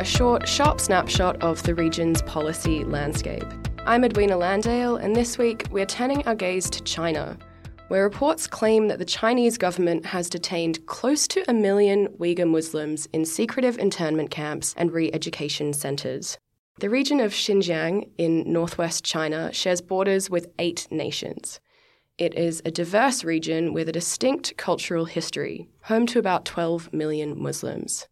a short, sharp snapshot of the region's policy landscape. I'm Edwina Landale, and this week we're turning our gaze to China, where reports claim that the Chinese government has detained close to a million Uyghur Muslims in secretive internment camps and re education centres. The region of Xinjiang in northwest China shares borders with eight nations. It is a diverse region with a distinct cultural history, home to about 12 million Muslims.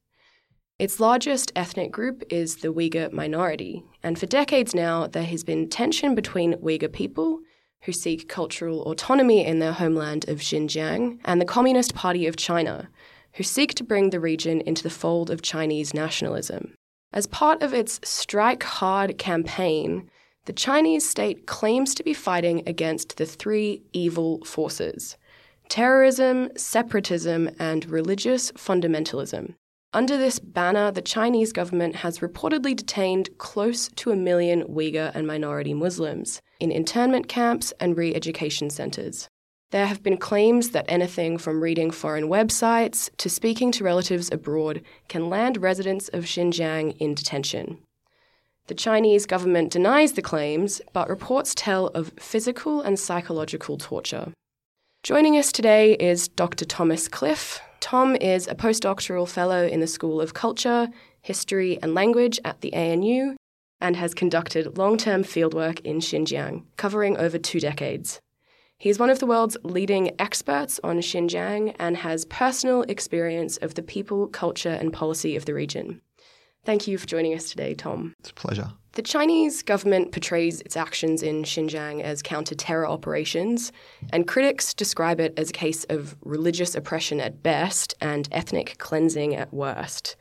Its largest ethnic group is the Uyghur minority, and for decades now there has been tension between Uyghur people, who seek cultural autonomy in their homeland of Xinjiang, and the Communist Party of China, who seek to bring the region into the fold of Chinese nationalism. As part of its Strike Hard campaign, the Chinese state claims to be fighting against the three evil forces terrorism, separatism, and religious fundamentalism. Under this banner, the Chinese government has reportedly detained close to a million Uyghur and minority Muslims in internment camps and re education centres. There have been claims that anything from reading foreign websites to speaking to relatives abroad can land residents of Xinjiang in detention. The Chinese government denies the claims, but reports tell of physical and psychological torture. Joining us today is Dr. Thomas Cliff. Tom is a postdoctoral fellow in the School of Culture, History and Language at the ANU and has conducted long term fieldwork in Xinjiang, covering over two decades. He is one of the world's leading experts on Xinjiang and has personal experience of the people, culture, and policy of the region. Thank you for joining us today, Tom. It's a pleasure. The Chinese government portrays its actions in Xinjiang as counter terror operations, and critics describe it as a case of religious oppression at best and ethnic cleansing at worst.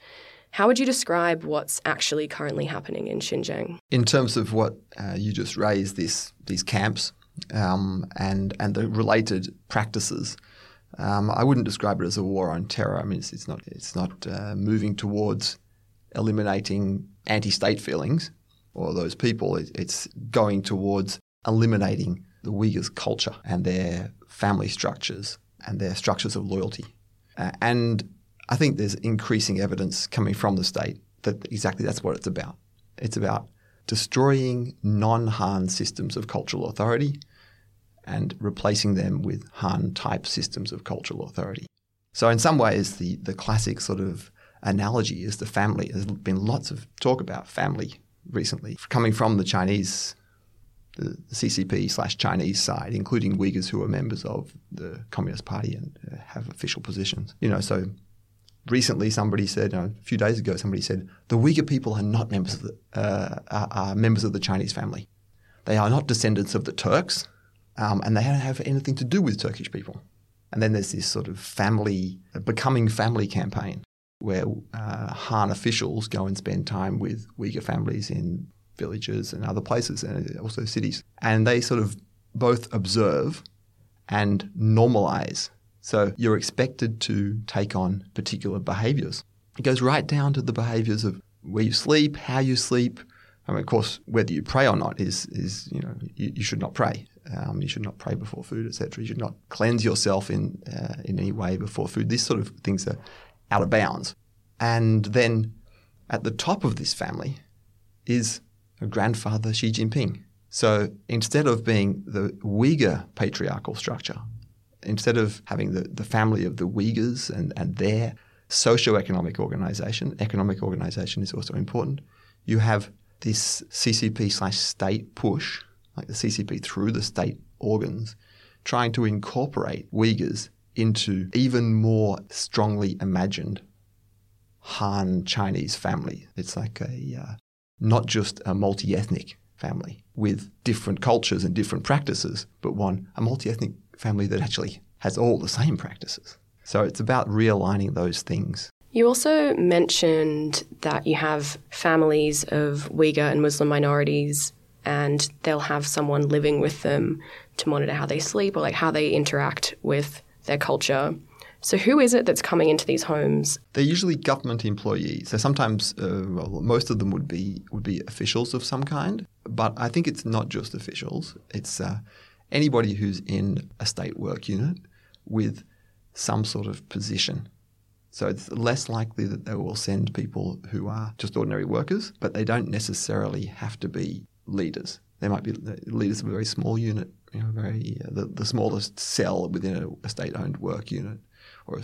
How would you describe what's actually currently happening in Xinjiang? In terms of what uh, you just raised, this, these camps um, and, and the related practices, um, I wouldn't describe it as a war on terror. I mean, it's, it's not, it's not uh, moving towards eliminating anti state feelings or those people. It's going towards eliminating the Uyghurs' culture and their family structures and their structures of loyalty. Uh, and I think there's increasing evidence coming from the state that exactly that's what it's about. It's about destroying non Han systems of cultural authority and replacing them with Han type systems of cultural authority. So, in some ways, the, the classic sort of analogy is the family. There's been lots of talk about family recently coming from the Chinese, the CCP slash Chinese side, including Uyghurs who are members of the Communist Party and uh, have official positions. You know, so recently somebody said, you know, a few days ago, somebody said the Uyghur people are not members of the uh, are, are, members of the Chinese family. They are not descendants of the Turks, um, and they don't have anything to do with Turkish people. And then there's this sort of family, becoming family campaign where uh, Han officials go and spend time with Uyghur families in villages and other places, and also cities. And they sort of both observe and normalize. So you're expected to take on particular behaviors. It goes right down to the behaviors of where you sleep, how you sleep. I mean, of course, whether you pray or not is, is you know, you, you should not pray. Um, you should not pray before food, etc. You should not cleanse yourself in uh, in any way before food. These sort of things are out of bounds. And then at the top of this family is grandfather Xi Jinping. So instead of being the Uyghur patriarchal structure, instead of having the, the family of the Uyghurs and, and their socio-economic organization, economic organization is also important, you have this CCP slash state push, like the CCP through the state organs, trying to incorporate Uyghurs into even more strongly imagined Han Chinese family. It's like a uh, not just a multi ethnic family with different cultures and different practices, but one, a multi ethnic family that actually has all the same practices. So it's about realigning those things. You also mentioned that you have families of Uyghur and Muslim minorities, and they'll have someone living with them to monitor how they sleep or like how they interact with their culture. So, who is it that's coming into these homes? They're usually government employees. So sometimes, uh, well, most of them would be would be officials of some kind. But I think it's not just officials. It's uh, anybody who's in a state work unit with some sort of position. So it's less likely that they will send people who are just ordinary workers, but they don't necessarily have to be leaders. They might be leaders of a very small unit, you know, very uh, the, the smallest cell within a, a state-owned work unit or a,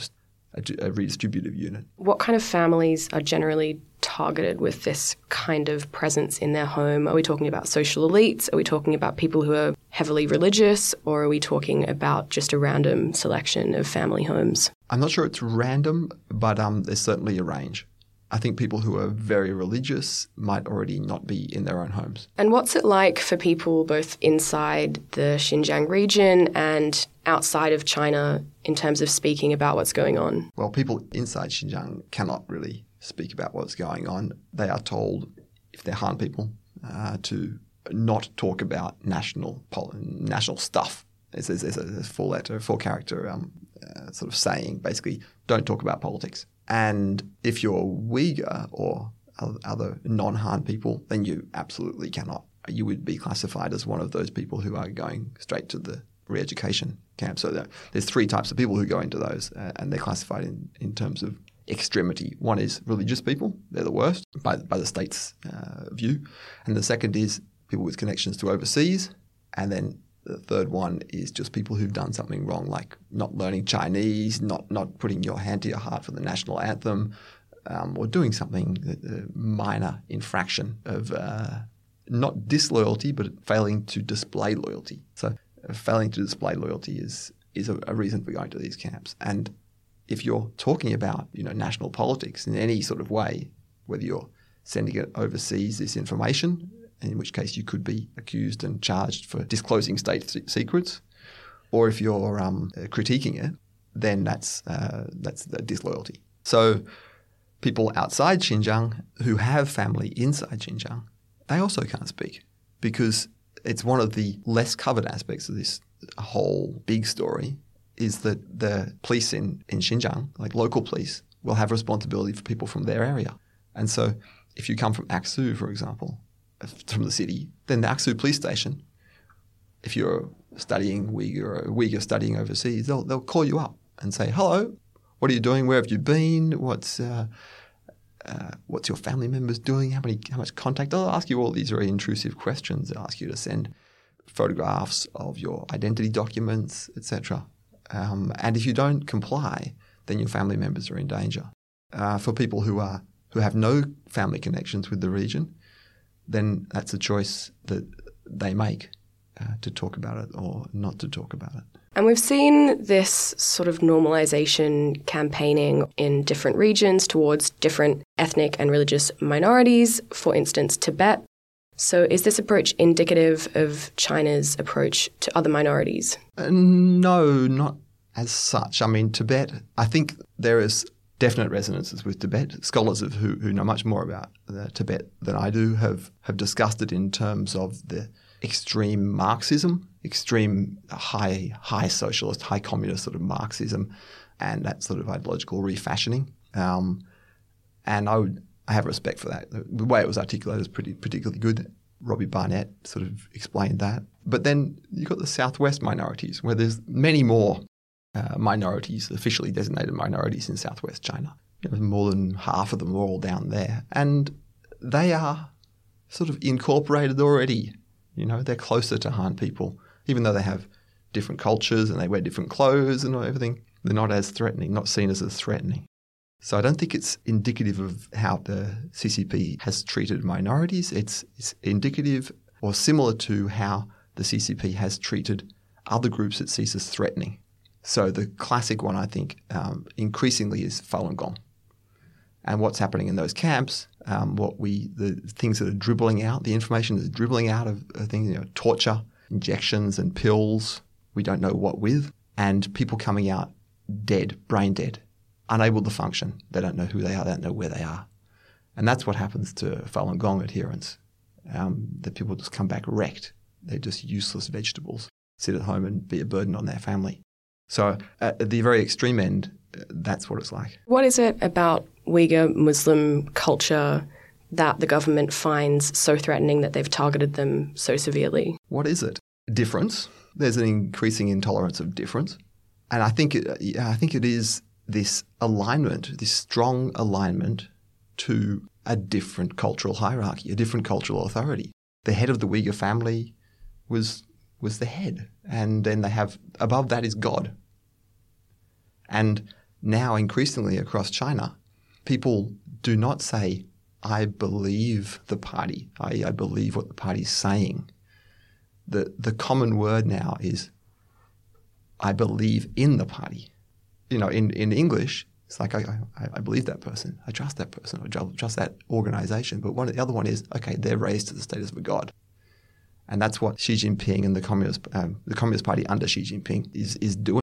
a, redistributive unit. What kind of families are generally targeted with this kind of presence in their home? Are we talking about social elites? Are we talking about people who are heavily religious? Or are we talking about just a random selection of family homes? I'm not sure it's random, but um, there's certainly a range. I think people who are very religious might already not be in their own homes. And what's it like for people both inside the Xinjiang region and outside of China in terms of speaking about what's going on? Well, people inside Xinjiang cannot really speak about what's going on. They are told, if they're Han people, uh, to not talk about national national stuff. There's, there's, a, full letter, four character um, uh, sort of saying, basically, don't talk about politics. And if you're Uyghur or other non Han people, then you absolutely cannot. You would be classified as one of those people who are going straight to the re education camp. So there's three types of people who go into those, uh, and they're classified in, in terms of extremity. One is religious people, they're the worst by, by the state's uh, view. And the second is people with connections to overseas. And then the third one is just people who've done something wrong, like not learning Chinese, not not putting your hand to your heart for the national anthem, um, or doing something uh, minor infraction of uh, not disloyalty, but failing to display loyalty. So, uh, failing to display loyalty is is a, a reason for going to these camps. And if you're talking about you know national politics in any sort of way, whether you're sending it overseas, this information, in which case you could be accused and charged for disclosing state secrets. Or if you're um, critiquing it, then that's uh, that's disloyalty. So people outside Xinjiang who have family inside Xinjiang, they also can't speak because it's one of the less covered aspects of this whole big story is that the police in, in Xinjiang, like local police, will have responsibility for people from their area. And so if you come from Aksu, for example, from the city, then the Aksu police station, if you're studying Uyghur Uyghur studying overseas, they'll, they'll call you up and say, hello, what are you doing? Where have you been? What's, uh, uh, what's your family members doing? How many, how much contact? They'll ask you all these very intrusive questions. They'll ask you to send photographs of your identity documents, etc. Um, and if you don't comply, then your family members are in danger. Uh, for people who are who have no family connections with the region, then that's a choice that they make uh, to talk about it or not to talk about it. And we've seen this sort of normalization campaigning in different regions towards different ethnic and religious minorities, for instance, Tibet. So, is this approach indicative of China's approach to other minorities? Uh, no, not as such. I mean, Tibet, I think there is definite resonances with Tibet. Scholars of who, who know much more about Tibet than I do have, have discussed it in terms of the extreme Marxism, extreme high high socialist, high communist sort of Marxism, and that sort of ideological refashioning. Um, and I would I have respect for that. The way it was articulated is pretty particularly good. Robbie Barnett sort of explained that. But then you've got the Southwest minorities, where there's many more uh, minorities, officially designated minorities in southwest China. You know, more than half of them are all down there. And they are sort of incorporated already. You know, they're closer to Han people, even though they have different cultures and they wear different clothes and everything. They're not as threatening, not seen as as threatening. So I don't think it's indicative of how the CCP has treated minorities. It's, it's indicative or similar to how the CCP has treated other groups it sees as threatening So the classic one, I think, um, increasingly is Falun Gong. And what's happening in those camps, um, what we the things that are dribbling out, the information that's dribbling out of things, you know, torture, injections and pills. We don't know what with, and people coming out dead, brain dead, unable to function. They don't know who they are. They don't know where they are, and that's what happens to Falun Gong adherents. Um, that people just come back wrecked. They're just useless vegetables. Sit at home and be a burden on their family. So uh, at the very extreme end, that's what it's like. What is it about Uyghur Muslim culture that the government finds so threatening that they've targeted them so severely? What is it? Difference. There's an increasing intolerance of difference, and I think it, I think it is this alignment, this strong alignment to a different cultural hierarchy, a different cultural authority. The head of the Uyghur family was was the head, and then they have above that is God, and now, increasingly across China, people do not say, I believe the party, I, I believe what the party is saying. The, the common word now is, I believe in the party. You know, in, in English, it's like, I, I, I believe that person, I trust that person, I trust that organization. But one, the other one is, okay, they're raised to the status of a god. And that's what Xi Jinping and the Communist, um, the Communist Party under Xi Jinping is, is doing.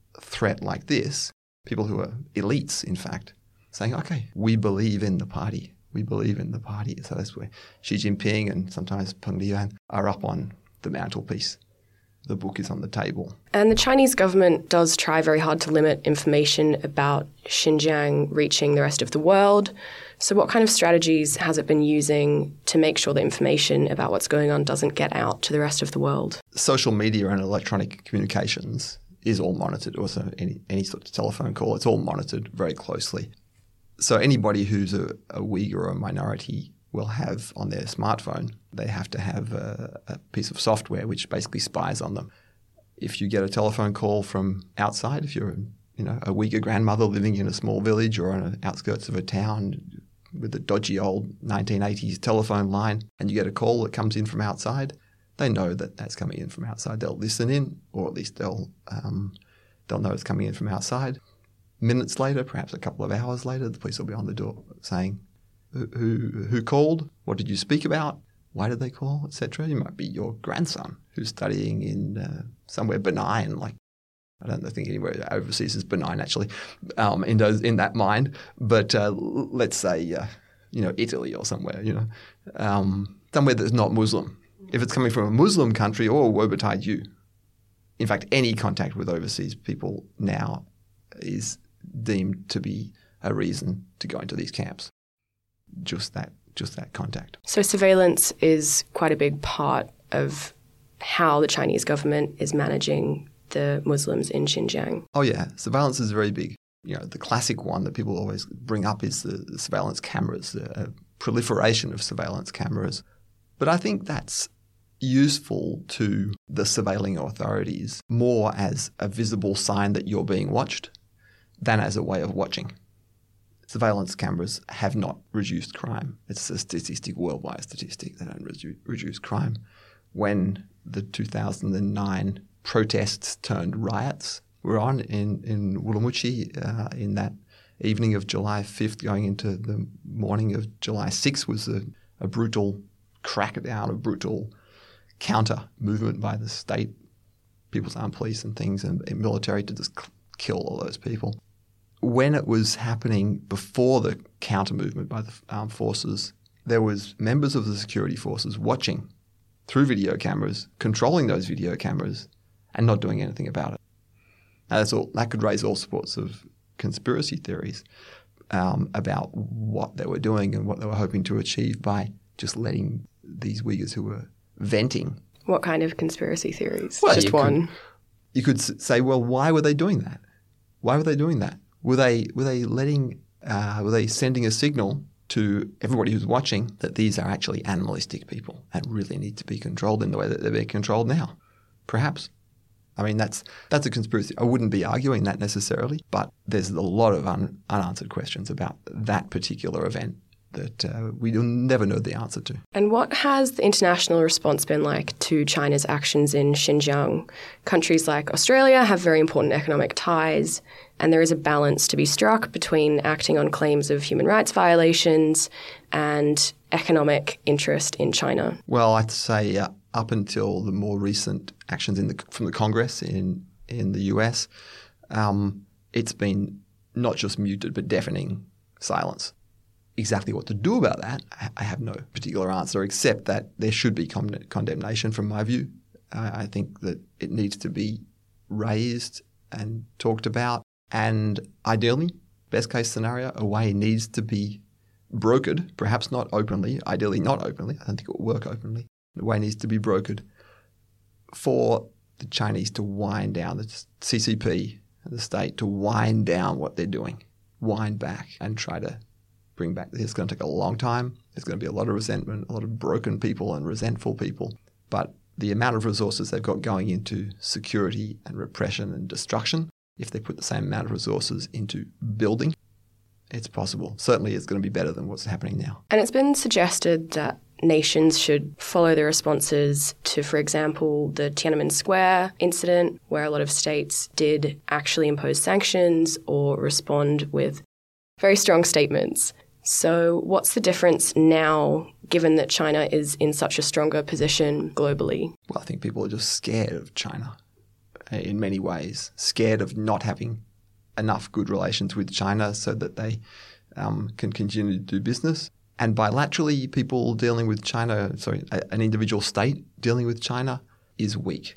threat like this, people who are elites, in fact, saying, okay, we believe in the party. We believe in the party. So that's where Xi Jinping and sometimes Peng Liyuan are up on the mantelpiece. The book is on the table. And the Chinese government does try very hard to limit information about Xinjiang reaching the rest of the world. So, what kind of strategies has it been using to make sure the information about what's going on doesn't get out to the rest of the world? Social media and electronic communications is all monitored. Also, any any sort of telephone call, it's all monitored very closely. So anybody who's a, a Uyghur or a minority will have on their smartphone, they have to have a, a piece of software which basically spies on them. If you get a telephone call from outside, if you're you know a Uyghur grandmother living in a small village or on the outskirts of a town with a dodgy old 1980s telephone line, and you get a call that comes in from outside, they know that that's coming in from outside. They'll listen in, or at least they'll um, they'll know it's coming in from outside. Minutes later, perhaps a couple of hours later, the police will be on the door saying, "Who who, called? What did you speak about? Why did they call? Etc." It might be your grandson who's studying in uh, somewhere benign, like I don't think anywhere overseas is benign actually um, in those in that mind. But uh, let's say uh, you know Italy or somewhere, you know, um, somewhere that's not Muslim if it's coming from a Muslim country, or woe betide you. In fact, any contact with overseas people now is deemed to be a reason to go into these camps. Just that, just that contact. So surveillance is quite a big part of how the Chinese government is managing the Muslims in Xinjiang. Oh yeah, surveillance is very big. You know, the classic one that people always bring up is the, the surveillance cameras, the uh, proliferation of surveillance cameras. But I think that's useful to the surveilling authorities more as a visible sign that you're being watched than as a way of watching. Surveillance cameras have not reduced crime. It's a statistic, worldwide statistic. They don't redu- reduce crime. When the 2009 protests turned riots were on in, in Urumqi uh, in that evening of July 5th going into the morning of July 6th was a, a brutal crackdown, a brutal counter movement by the state, people's armed police and things, and, and military to just kill all those people. When it was happening before the counter movement by the armed forces, there was members of the security forces watching through video cameras, controlling those video cameras, and not doing anything about it. Now, that's all, that could raise all sorts of conspiracy theories. um, about what they were doing and what they were hoping to achieve by just letting these Uyghurs who were venting. What kind of conspiracy theories? Well, Just you could- one. You could say, well, why were they doing that? Why were they doing that? Were they were they letting uh, were they sending a signal to everybody who's watching that these are actually animalistic people and really need to be controlled in the way that they're being controlled now? Perhaps. I mean, that's that's a conspiracy. I wouldn't be arguing that necessarily, but there's a lot of un, unanswered questions about that particular event that uh, we will never know the answer to. And what has the international response been like to China's actions in Xinjiang? Countries like Australia have very important economic ties, and there is a balance to be struck between acting on claims of human rights violations and economic interest in China. Well, I'd say uh, up until the more recent actions in the, from the Congress in in the US, um, it's been not just muted but deafening silence. Exactly what to do about that, I, have no particular answer, except that there should be con- condemnation from my view. I I think that it needs to be raised and talked about, and ideally, best case scenario, a way needs to be brokered, perhaps not openly, ideally not openly. I don't think it will work openly. The way needs to be brokered for the Chinese to wind down, the CCP the state to wind down what they're doing, wind back and try to bring back. It's going to take a long time. There's going to be a lot of resentment, a lot of broken people and resentful people. But the amount of resources they've got going into security and repression and destruction, if they put the same amount of resources into building, it's possible. Certainly, it's going to be better than what's happening now. And it's been suggested that nations should follow the responses to, for example, the Tiananmen Square incident, where a lot of states did actually impose sanctions or respond with very strong statements. So, what's the difference now, given that China is in such a stronger position globally? Well, I think people are just scared of China uh, in many ways, scared of not having enough good relations with China so that they um, can continue to do business. And bilaterally, people dealing with China, sorry, an individual state dealing with China is weak.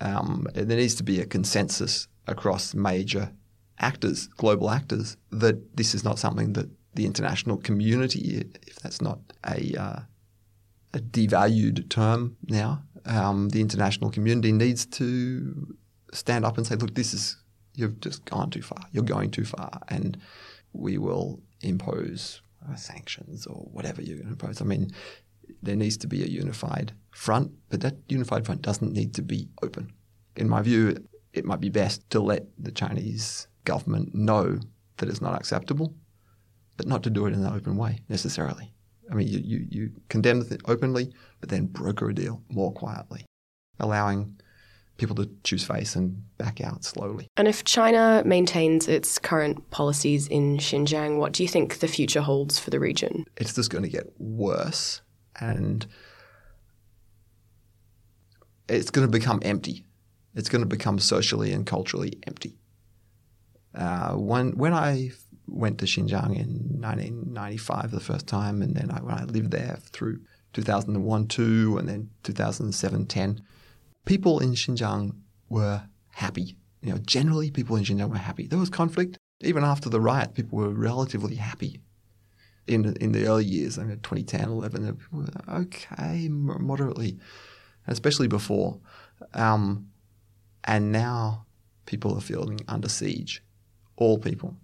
Um, there needs to be a consensus across major actors, global actors, that this is not something that the international community, if that's not a, uh, a devalued term now, um, the international community needs to stand up and say, look, this is, you've just gone too far. You're going too far. And we will impose uh, sanctions or whatever you're going to impose. I mean, there needs to be a unified front, but that unified front doesn't need to be open. In my view, it might be best to let the Chinese government know that it's not acceptable, but not to do it in an open way necessarily. I mean, you, you, you condemn it openly, but then broker a deal more quietly, allowing people to choose face and back out slowly. And if China maintains its current policies in Xinjiang, what do you think the future holds for the region? It's just going to get worse and it's going to become empty. It's going to become socially and culturally empty. Uh, when when I went to Xinjiang in 1995 the first time, and then I, when I lived there through 2001 2 and then 2007 10, people in Xinjiang were happy. You know, generally people in Xinjiang were happy. There was conflict. Even after the riot, people were relatively happy. In in the early years, I mean, 2010, 11, people were okay, moderately, especially before. Um, and now people are feeling under siege. All people,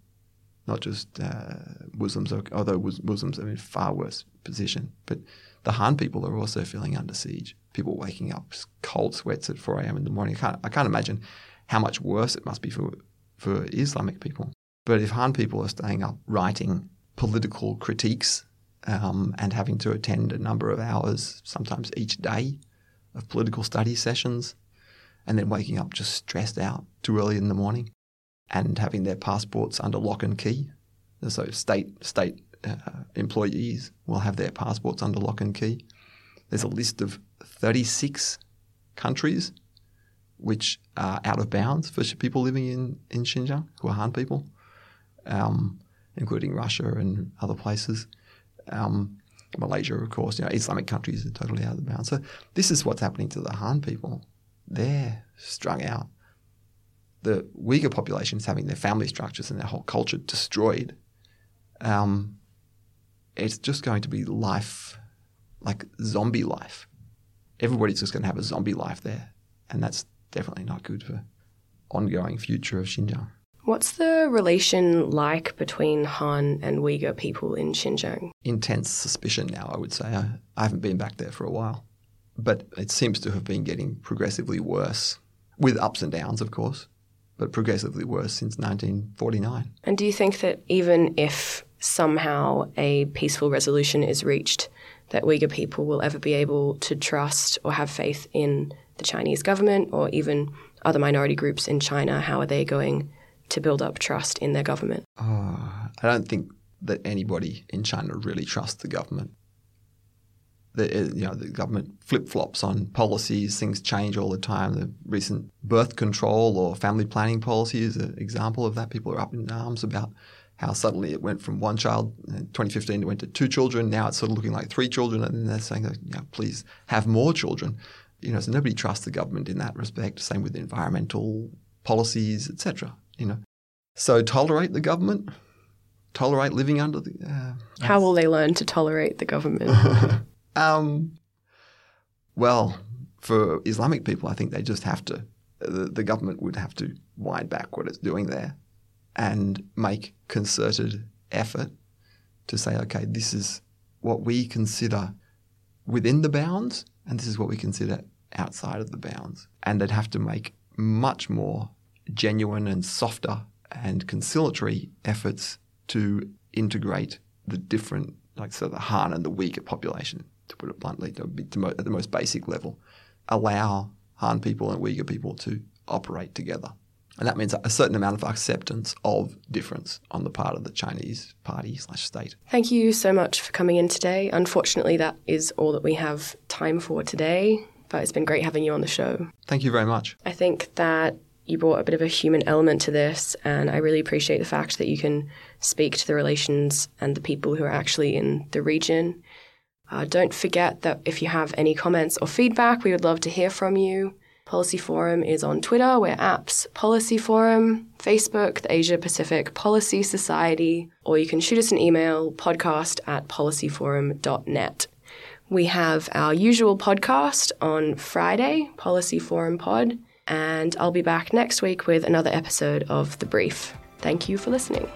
not just uh, Muslims, although Muslims are in far worse position. But the Han people are also feeling under siege. People waking up cold sweats at 4 a.m. in the morning. I can't, I can't imagine how much worse it must be for, for Islamic people. But if Han people are staying up writing political critiques um, and having to attend a number of hours, sometimes each day, of political study sessions, and then waking up just stressed out too early in the morning, and having their passports under lock and key. So state state uh, employees will have their passports under lock and key. There's a list of 36 countries which are out of bounds for people living in, in Xinjiang who are Han people, um, including Russia and other places. Um, Malaysia, of course, you know, Islamic countries are totally out of bounds. So this is what's happening to the Han people. They're strung out. The Uyghur population is having their family structures and their whole culture destroyed um, it's just going to be life, like zombie life. Everybody's just going to have a zombie life there, and that's definitely not good for ongoing future of Xinjiang. What's the relation like between Han and Uyghur people in Xinjiang? Intense suspicion now, I would say. I, I haven't been back there for a while, but it seems to have been getting progressively worse, with ups and downs, of course, but progressively worse since 1949. And do you think that even if somehow a peaceful resolution is reached, that Uyghur people will ever be able to trust or have faith in the Chinese government or even other minority groups in China? How are they going to build up trust in their government? Oh, I don't think that anybody in China really trusts the government. The, uh, you know, the government flip flops on policies. Things change all the time. The recent birth control or family planning policy is an example of that. People are up in arms about how suddenly it went from one child in 2015 it went to two children. Now it's sort of looking like three children, and they're saying, you know, please have more children. You know, so nobody trusts the government in that respect. Same with environmental policies, etc. You know, so tolerate the government, tolerate living under the. Uh, How will they learn to tolerate the government? um, well, for Islamic people, I think they just have to. The, the government would have to wind back what it's doing there, and make concerted effort to say, okay, this is what we consider within the bounds, and this is what we consider outside of the bounds. And they'd have to make much more genuine and softer and conciliatory efforts to integrate the different, like so the Han and the Uyghur population, to put it bluntly, to be, to, at the most basic level, allow Han people and Uyghur people to operate together. And that means a certain amount of acceptance of difference on the part of the Chinese party slash state. Thank you so much for coming in today. Unfortunately, that is all that we have time for today, but it's been great having you on the show. Thank you very much. I think that you brought a bit of a human element to this, and I really appreciate the fact that you can speak to the relations and the people who are actually in the region. Uh, don't forget that if you have any comments or feedback, we would love to hear from you. Policy Forum is on Twitter. We're apps Policy Forum, Facebook, the Asia Pacific Policy Society, or you can shoot us an email podcast at policyforum.net. We have our usual podcast on Friday, Policy Forum Pod, and I'll be back next week with another episode of The Brief. Thank you for listening.